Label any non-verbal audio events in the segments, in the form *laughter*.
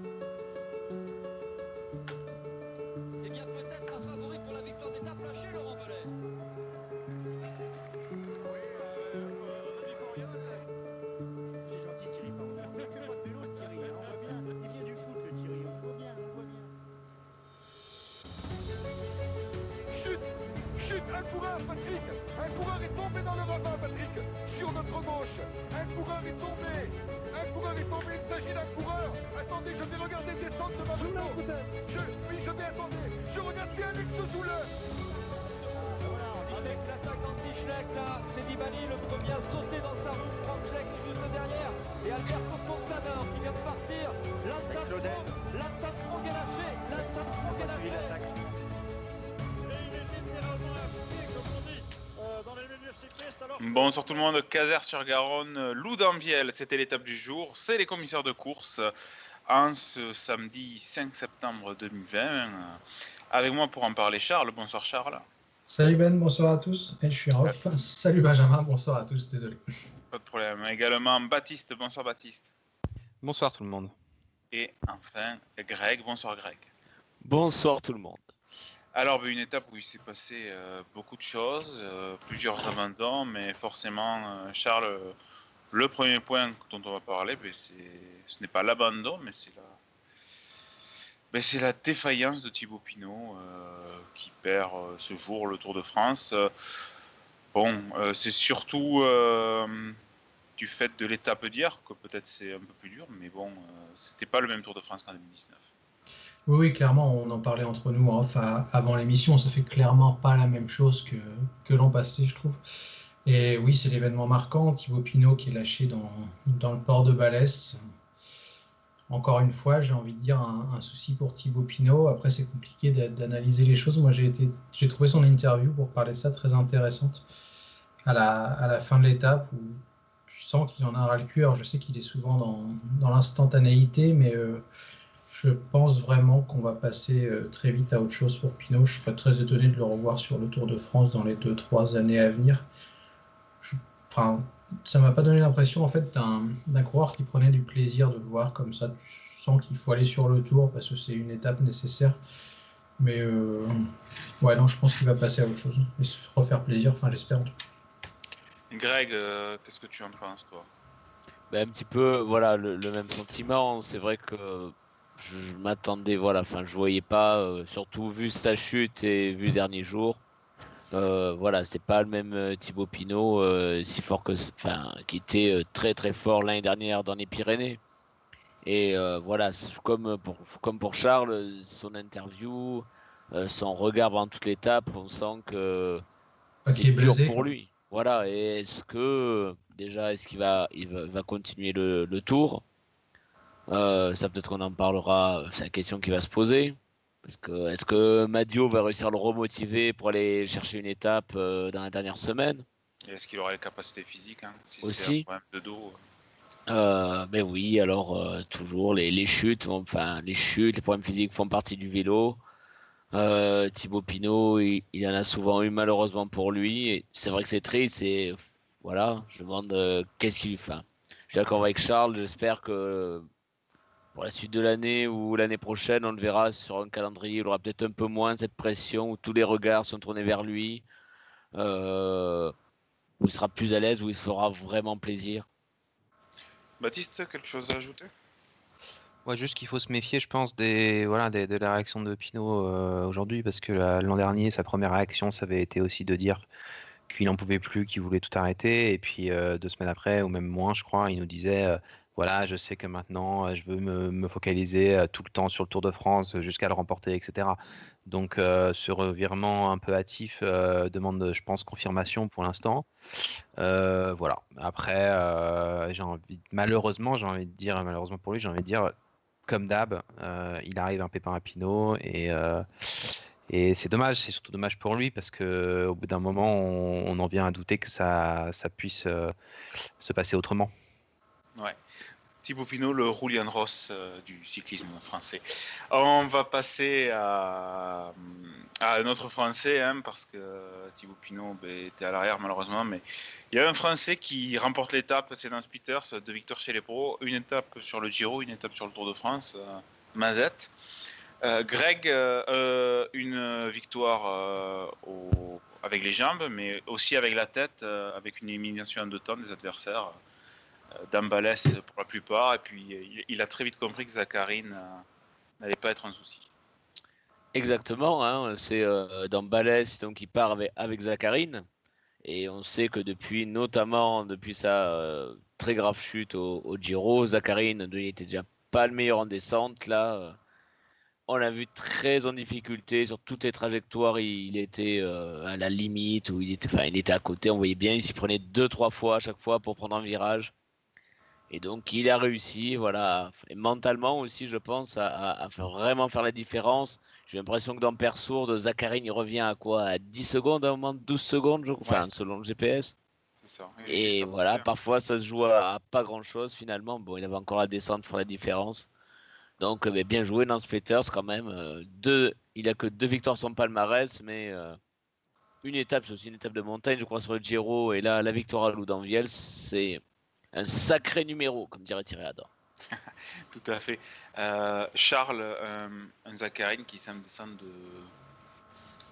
Thank you. Un coureur, Patrick. Un coureur est tombé dans le ravin, Patrick. Sur notre gauche Un coureur est tombé. Un coureur est tombé, il s'agit d'un coureur. Attendez, je vais regarder descendre de ma moto. Je... Oui, je vais attendre Je regarde bien Alex Zoule Avec l'attaque d'Anti-Schleck, là, c'est Nibali, le premier à sauter dans sa roue. Franck Schleck est juste derrière. Et Alberto Contador qui vient de partir. Lance Armstrong, Bonsoir tout le monde, Caser sur Garonne, Loup d'Anviel, c'était l'étape du jour, c'est les commissaires de course en ce samedi 5 septembre 2020. Avec moi pour en parler Charles, bonsoir Charles. Salut Ben, bonsoir à tous. Et je suis en off. Salut Benjamin, bonsoir à tous, désolé. Pas de problème. Également Baptiste, bonsoir Baptiste. Bonsoir tout le monde. Et enfin Greg, bonsoir Greg. Bonsoir tout le monde. Alors, une étape où il s'est passé euh, beaucoup de choses, euh, plusieurs abandons, mais forcément, euh, Charles, le premier point dont on va parler, ben, ce n'est pas l'abandon, mais c'est la, ben, défaillance de Thibaut Pinot qui perd ce jour le Tour de France. Bon, c'est surtout du fait de l'étape d'hier que peut-être c'est un peu plus dur, mais bon, c'était pas le même Tour de France qu'en 2019. Oui, oui, clairement, on en parlait entre nous avant l'émission. Ça fait clairement pas la même chose que, l'an passé, je trouve. Et oui, c'est l'événement marquant. Thibaut Pinot qui est lâché dans, le port de Balès. Encore une fois, j'ai envie de dire un, souci pour Thibaut Pinot. Après, c'est compliqué d'a- d'analyser les choses. Moi, j'ai trouvé son interview pour parler de ça très intéressante à la, fin de l'étape où tu sens qu'il en a ras le cul. Alors, je sais qu'il est souvent dans, dans l'instantanéité, mais euh, je pense vraiment qu'on va passer euh, très vite à autre chose pour Pinot. Je serais très étonné de le revoir sur le Tour de France dans les 2-3 années à venir. Je- enfin, ça m'a pas donné l'impression en fait d'un d'un coureur qui prenait du plaisir de le voir comme ça. Tu sens qu'il faut aller sur le Tour parce que c'est une étape nécessaire. Mais euh, ouais, non, je pense qu'il va passer à autre chose et se refaire plaisir. Enfin, j'espère. en tout cas. Greg, euh, qu'est-ce que tu en penses, toi? Ben, un petit peu, voilà, le, le même sentiment. C'est vrai que je, je m'attendais, voilà, enfin, je voyais pas, euh, surtout vu sa chute et vu le dernier jour. euh, voilà, c'était pas le même euh, Thibaut Pinot, euh, si fort que, enfin, qui était très très fort l'année dernière dans les Pyrénées. Et voilà, comme pour, comme pour Charles, son interview, son regard pendant toute l'étape, on sent que c'est dur pour lui. Voilà, et est-ce que déjà est-ce qu'il va il va, va continuer le, le tour? Euh, Ça peut-être qu'on en parlera, c'est la question qui va se poser. Parce que est-ce que Madio va réussir à le remotiver pour aller chercher une étape euh, dans la dernière semaine? Est-ce qu'il aurait les capacités physiques hein, si Aussi. un problème de dos? Euh, mais oui, alors euh, toujours les, les chutes, enfin les chutes, les problèmes physiques font partie du vélo. Euh, Thibaut Pinot, il, il en a souvent eu malheureusement pour lui. C'est vrai que c'est triste. Et voilà, je me demande euh, qu'est-ce qu'il. Enfin, je suis d'accord avec Charles. J'espère que pour la suite de l'année ou l'année prochaine, on le verra sur un calendrier. Il aura peut-être un peu moins cette pression où tous les regards sont tournés vers lui, euh, où il sera plus à l'aise, où il se fera vraiment plaisir. Baptiste, quelque chose à ajouter? Ouais, juste qu'il faut se méfier, je pense, des, voilà, des- de la réaction de Pinot euh, aujourd'hui, parce que la- l'an dernier, sa première réaction, ça avait été aussi de dire qu'il n'en pouvait plus, qu'il voulait tout arrêter, et puis euh, deux semaines après, ou même moins, je crois, il nous disait, euh, voilà, je sais que maintenant, euh, je veux me, focaliser euh, tout le temps sur le Tour de France, euh, jusqu'à le remporter, etc. Donc, ce revirement un peu hâtif demande, je pense, confirmation pour l'instant. Voilà. Après, malheureusement, j'ai envie de dire, malheureusement pour lui, j'ai envie de dire, comme d'hab, il arrive un pépin à Pinot et, c'est dommage, c'est surtout dommage pour lui parce que au bout d'un moment, on, en vient à douter que ça, puisse se passer autrement. Ouais. Thibaut Pinot, le Roulian Ross euh, du cyclisme français. On va passer à, à un autre Français, hein, parce que Thibaut Pinot ben, était à l'arrière malheureusement, mais il y a un Français qui remporte l'étape, c'est Nance Peters, deux victoires chez les pros, une étape sur le Giro, une étape sur le Tour de France, euh, Mazette. Euh, Greg, euh, euh, une victoire avec les jambes, mais aussi avec la tête, avec une élimination en deux temps des adversaires. Euh, Dambalès pour la plupart, et puis il, il a très vite compris que Zacharine euh, n'allait pas être un souci. Exactement, hein, c'est euh, dans Balès donc il part avec, avec Zacharine et on sait que depuis notamment depuis sa euh, très grave chute au, au Giro, Zacharine il était déjà pas le meilleur en descente là. euh, on l'a vu très en difficulté sur toutes les trajectoires, il, était euh, à la limite ou il était il était à côté, on voyait bien, il s'y prenait deux trois fois à chaque fois pour prendre un virage. Et donc il a réussi, voilà, et mentalement aussi je pense à, à- à faire- vraiment faire la différence. J'ai l'impression que dans Persourde, Zacharine, il revient à quoi? À 10 secondes, à un moment, 12 secondes, je... enfin, selon le GPS. Ça. Et voilà, parfois, ça se joue à, à pas grand-chose, finalement. Bon, il avait encore la descente pour la différence. Donc, euh, mais bien joué, Nance Peters, quand même. euh, deux, il a que deux victoires sur palmarès, mais euh, une étape, c'est aussi une étape de montagne, je crois, sur le Giro. Et là, la victoire à Loudanviel, c'est un sacré numéro, comme dirait Thierry Ador. *laughs* Tout à fait. Euh, Charles, euh, un Zacharine qui semble descendre de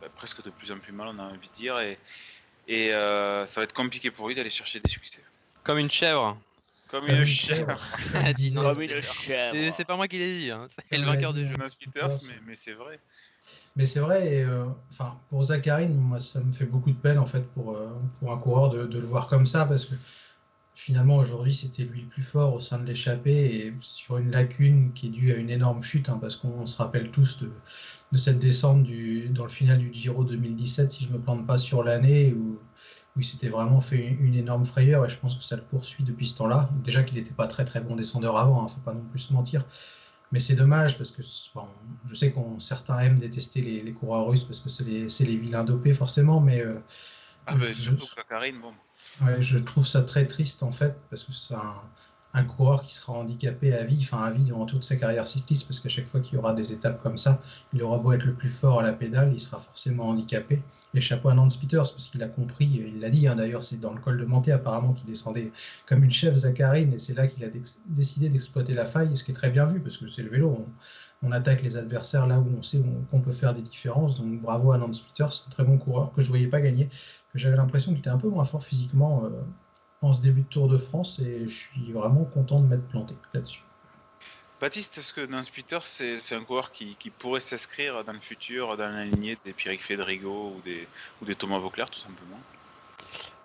bah, presque de plus en plus mal, on a envie de dire, et, et euh, ça va être compliqué pour lui d'aller chercher des succès. Comme une chèvre. Comme Comme une une chèvre. *laughs* Comme une C'est- chèvre. C'est pas moi qui l'ai dit, hein, c'est le vainqueur du jeu. Peters, mais, mais c'est vrai. Mais c'est vrai, et, euh, enfin, pour Zacharine, moi, ça me fait beaucoup de peine en fait pour, euh, pour un coureur de, de le voir comme ça, parce que finalement aujourd'hui c'était lui le plus fort au sein de l'échappée et sur une lacune qui est due à une énorme chute, hein, parce qu'on se rappelle tous de, de cette descente du, dans le final du Giro 2017, si je me plante pas sur l'année, où, où il s'était vraiment fait une, une énorme frayeur, et je pense que ça le poursuit depuis ce temps-là. Déjà qu'il n'était pas très très bon descendeur avant, hein, faut pas non plus se mentir. Mais c'est dommage parce que bon, je sais qu'on certains aiment détester les, les coureurs russes parce que c'est les, vilains dopés forcément, mais euh, Ah, je, surtout que Zacharine, bon. Je trouve ça très triste en fait parce que c'est un, coureur qui sera handicapé à vie, enfin à vie durant toute sa carrière cycliste parce qu'à chaque fois qu'il y aura des étapes comme ça, il aura beau être le plus fort à la pédale, il sera forcément handicapé. Et chapeau à Nance Peters parce qu'il a compris, il l'a dit hein, d'ailleurs, c'est dans le col de montée apparemment qu'il descendait comme une chèvre Zacharine et c'est là qu'il a décidé d'exploiter la faille, ce qui est très bien vu parce que c'est le vélo. On attaque les adversaires là où on sait qu'on peut faire des différences. Donc bravo à Nance Peters, c'est un très bon coureur que je voyais pas gagner, j'avais l'impression qu'il était un peu moins fort physiquement euh, en ce début de Tour de France et je suis vraiment content de m'être planté là-dessus. Baptiste, est-ce que Nance c'est un coureur qui, pourrait s'inscrire dans le futur dans la lignée des Pierrick Federigo ou des, ou des Thomas Vauclair, tout simplement?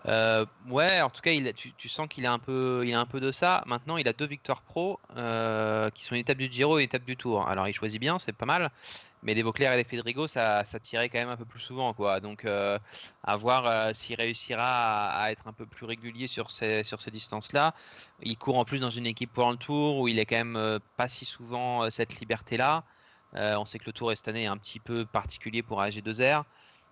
Euh, ouais, en tout cas, tu, sens qu'il a un peu, il un peu de ça. Maintenant, il a deux victoires pro euh, qui sont une étape du Giro et une étape du Tour. Alors, il choisit bien, c'est pas mal. Mais les Vauclair et les Federigo, ça, tirait quand même un peu plus souvent, quoi. Donc, euh, à voir s'il réussira à, être un peu plus régulier sur ces, distances-là. Il court en plus dans une équipe pour le Tour où il est quand même pas si souvent cette liberté-là. On sait que le Tour est cette année un petit peu particulier pour AG2R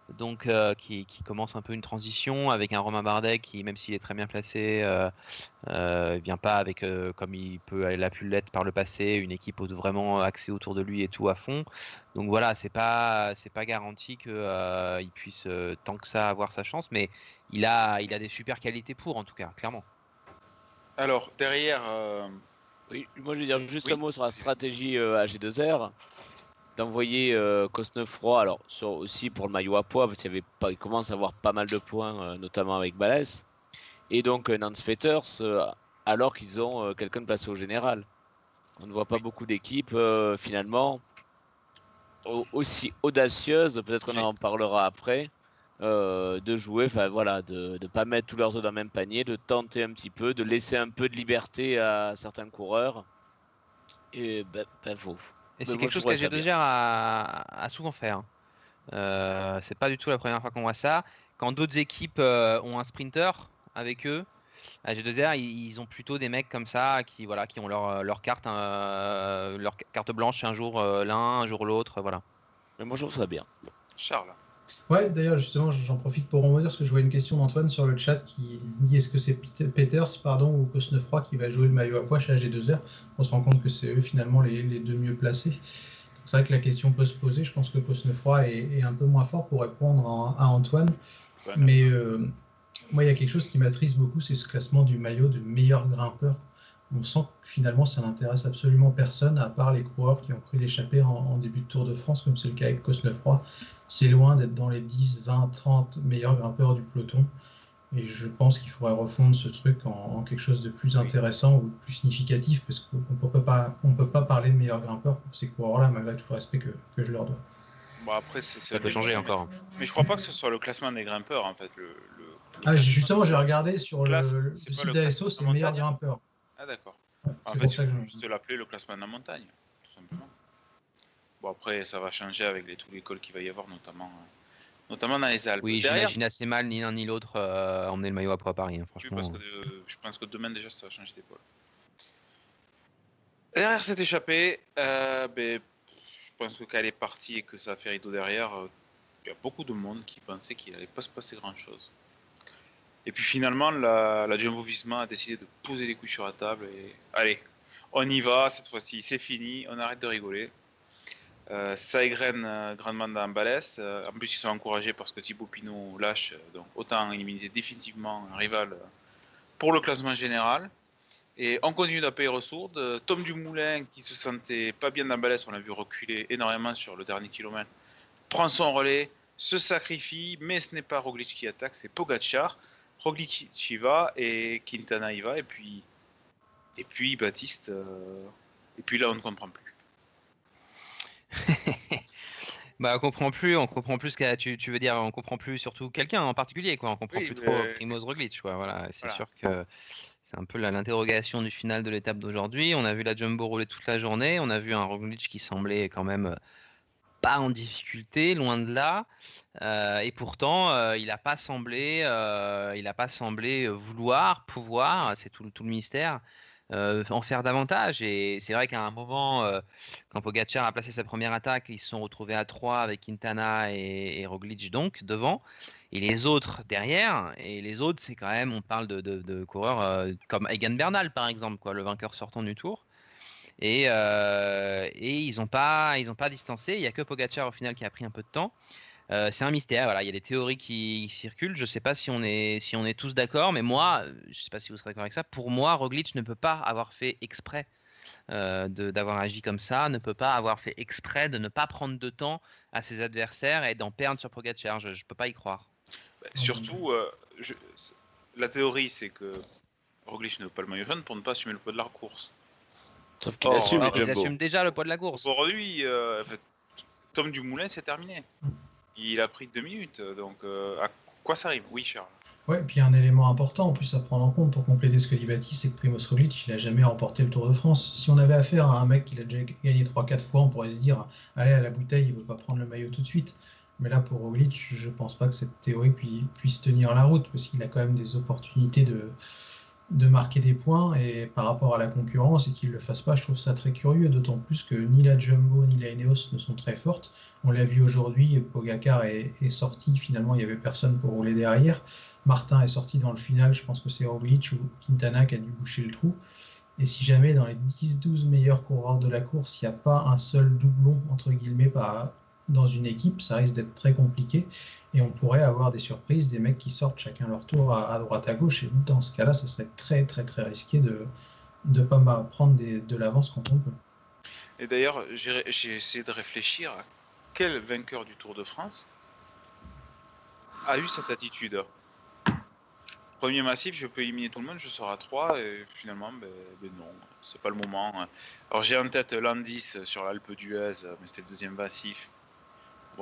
donc euh, qui, qui commence un peu une transition avec un Romain Bardet qui, même s'il est très bien placé, euh, euh, vient pas avec, euh, comme il peut, il a pu l'être par le passé, une équipe vraiment axée autour de lui et tout à fond. Donc voilà, c'est pas, c'est pas garanti qu'il puisse euh, tant que ça avoir sa chance, mais il a, il a des super qualités pour en tout cas, clairement. Alors, derrière, euh, Oui, moi je veux dire juste Oui. un mot sur la stratégie euh, AG2R d'envoyer euh, alors sur, aussi pour le maillot à poids, parce qu'il y avait pas, il commence à avoir pas mal de points, euh, notamment avec Balès, et donc euh, Nance Peters, euh, alors qu'ils ont quelqu'un de placé au général. On ne voit pas beaucoup d'équipes finalement au- aussi audacieuses, peut-être qu'on en parlera après, euh, de jouer, enfin voilà, de ne pas mettre tous leurs œufs dans le même panier, de tenter un petit peu, de laisser un peu de liberté à certains coureurs. Et ben, ben, faut- Et c'est quelque chose trouvais ça qu'AG2R a, a souvent fait. hein. Euh, c'est pas du tout la première fois qu'on voit ça. Quand d'autres équipes euh, ont un sprinter avec eux, AG2R, ils, ils ont plutôt des mecs comme ça qui, voilà, qui ont leur, leur carte, euh, leur carte blanche un jour euh, l'un, un jour l'autre. Voilà. mais moi je trouve ça bien. Charles. Ouais, d'ailleurs, justement, j'en profite pour rebondir parce que je vois une question d'Antoine sur le chat qui dit est-ce que c'est Pete- Peters pardon, ou Cosnefroy qui va jouer le maillot à poids chez AG2R On se rend compte que c'est eux finalement les, les deux mieux placés. C'est vrai que la question peut se poser. Je pense que Cosnefroy est, est un peu moins fort pour répondre à Antoine. Mais euh, moi, il y a quelque chose qui m'attriste beaucoup, c'est ce classement du maillot de meilleur grimpeur. On sent que finalement, ça n'intéresse absolument personne, à part les coureurs qui ont pris l'échappée en, en début de Tour de France, comme c'est le cas avec Cosnefroy. C'est loin d'être dans les 10, 20, 30 meilleurs grimpeurs du peloton. Et je pense qu'il faudrait refondre ce truc en, en quelque chose de plus intéressant ou de plus significatif, parce qu'on ne peut pas, on peut pas parler de meilleurs grimpeurs pour ces coureurs-là, malgré tout le respect que, que je leur dois. Bon, après, c'est Ça peut changer encore. Mais je crois pas que ce soit le classement des grimpeurs en fait. Le, le- le Ah, justement, j'ai regardé sur le, Classe, site le d'ASO, c'est meilleur montagne. Ah d'accord. Ouais, En c'est fait, pour ça il que faut je- juste l'appeler le classement de la montagne, tout simplement. Bon après, ça va changer avec les, tous les cols qu'il va y avoir, notamment, euh, notamment dans les Alpes. Oui, Derrière, j'imagine assez mal ni l'un ni l'autre euh, emmener le maillot à poids à Paris, hein, Oui, franchement. parce que euh, je pense que demain déjà ça va changer d'épaule. Derrière cette échappée, euh, ben, je pense que quand elle est partie et que ça a fait rideau derrière, euh, il y a beaucoup de monde qui pensait qu'il allait pas se passer grand chose. Et puis finalement, la, la Visma a décidé de poser les couilles sur la table et allez, on y va cette fois-ci, c'est fini, on arrête de rigoler. Euh, ça égrène euh, grandement dans Balès. Euh, en plus, ils sont encouragés parce que Thibaut Pinot lâche, euh, donc autant éliminer définitivement un rival pour le classement général. Et on continue d'appeler ressourde. Tom Dumoulin, qui se sentait pas bien dans Balès, on l'a vu reculer énormément sur le dernier kilomètre, prend son relais, se sacrifie, mais ce n'est pas Roglic qui attaque, c'est Pogacar. Roglic y va et Quintana y va, et puis, et puis Baptiste. euh, et puis là, on ne comprend plus. *laughs* Bah, on comprend plus, on comprend plus ce que tu, tu veux dire, on comprend plus surtout quelqu'un en particulier, quoi. On comprend Oui, plus trop mais- Primoz Roglic, quoi. Voilà, c'est Voilà. sûr que c'est un peu l'interrogation du final de l'étape d'aujourd'hui. On a vu la Jumbo rouler toute la journée, on a vu un Roglic qui semblait quand même euh, pas en difficulté, loin de là. Euh, et pourtant, euh, il n'a pas semblé, euh, il a pas semblé vouloir, pouvoir, c'est tout, le- euh, en faire davantage. Et c'est vrai qu'à un moment, euh, quand Pogacar a placé sa première attaque, ils se sont retrouvés à 3 avec Quintana et, Roglic donc devant, et les autres derrière. Et les autres, c'est quand même, on parle de, de- coureurs euh, comme Egan Bernal par exemple, quoi, le vainqueur sortant du Tour. Et, euh, et ils n'ont pas, pas distancé. Il n'y a que Pogacar au final qui a pris un peu de temps. Euh, c'est un mystère. Voilà, il y a des théories qui circulent. Je ne sais pas si on est, si on est tous d'accord, mais moi, je ne sais pas si vous serez d'accord avec ça. Pour moi, Roglic ne peut pas avoir fait exprès euh, d'avoir agi comme ça, ne peut pas avoir fait exprès de ne pas prendre de temps à ses adversaires et d'en perdre sur Pogacar. Je ne peux pas y croire. Bah, surtout, euh, la théorie, c'est que Roglic ne veut pas le maillot jaune pour ne pas assumer le poids de la course. Sauf qu'il Oh, assume Alors, Jumbo. assument déjà le poids de la course. Aujourd'hui, euh, en fait, Tom Dumoulin, c'est terminé. Il a pris deux minutes, donc euh, à quoi ça arrive? Oui, Charles. Ouais, et puis un élément important en plus à prendre en compte pour compléter ce que dit Baptiste, c'est que Primoz Roglic, il n'a jamais remporté le Tour de France. Si on avait affaire à un mec qui l'a déjà gagné 3-4 fois, on pourrait se dire, allez, à la bouteille, il ne veut pas prendre le maillot tout de suite. Mais là, pour Roglic, je pense pas que cette théorie pui- puisse tenir la route, parce qu'il a quand même des opportunités de, de marquer des points, et par rapport à la concurrence, et qu'il ne le fasse pas, je trouve ça très curieux, d'autant plus que ni la Jumbo ni la Ineos ne sont très fortes. On l'a vu aujourd'hui, Pogacar est, est sorti, finalement, il n'y avait personne pour rouler derrière. Martin est sorti dans le final, je pense que c'est Roglic ou Quintana qui a dû boucher le trou. Et si jamais dans les 10-12 meilleurs coureurs de la course, il n'y a pas un seul doublon, entre guillemets, par- dans une équipe, ça risque d'être très compliqué. Et on pourrait avoir des surprises, des mecs qui sortent chacun leur tour à, droite à gauche. Et dans ce cas-là, ça serait très très très risqué de ne pas prendre de l'avance quand on peut. Et d'ailleurs, j'ai j'ai essayé de réfléchir à quel vainqueur du Tour de France a eu cette attitude. Premier massif, je peux éliminer tout le monde, je sors à 3 et finalement, ben, ben non, c'est pas le moment. Alors j'ai en tête Landis sur l'Alpe d'Huez, mais c'était le deuxième massif.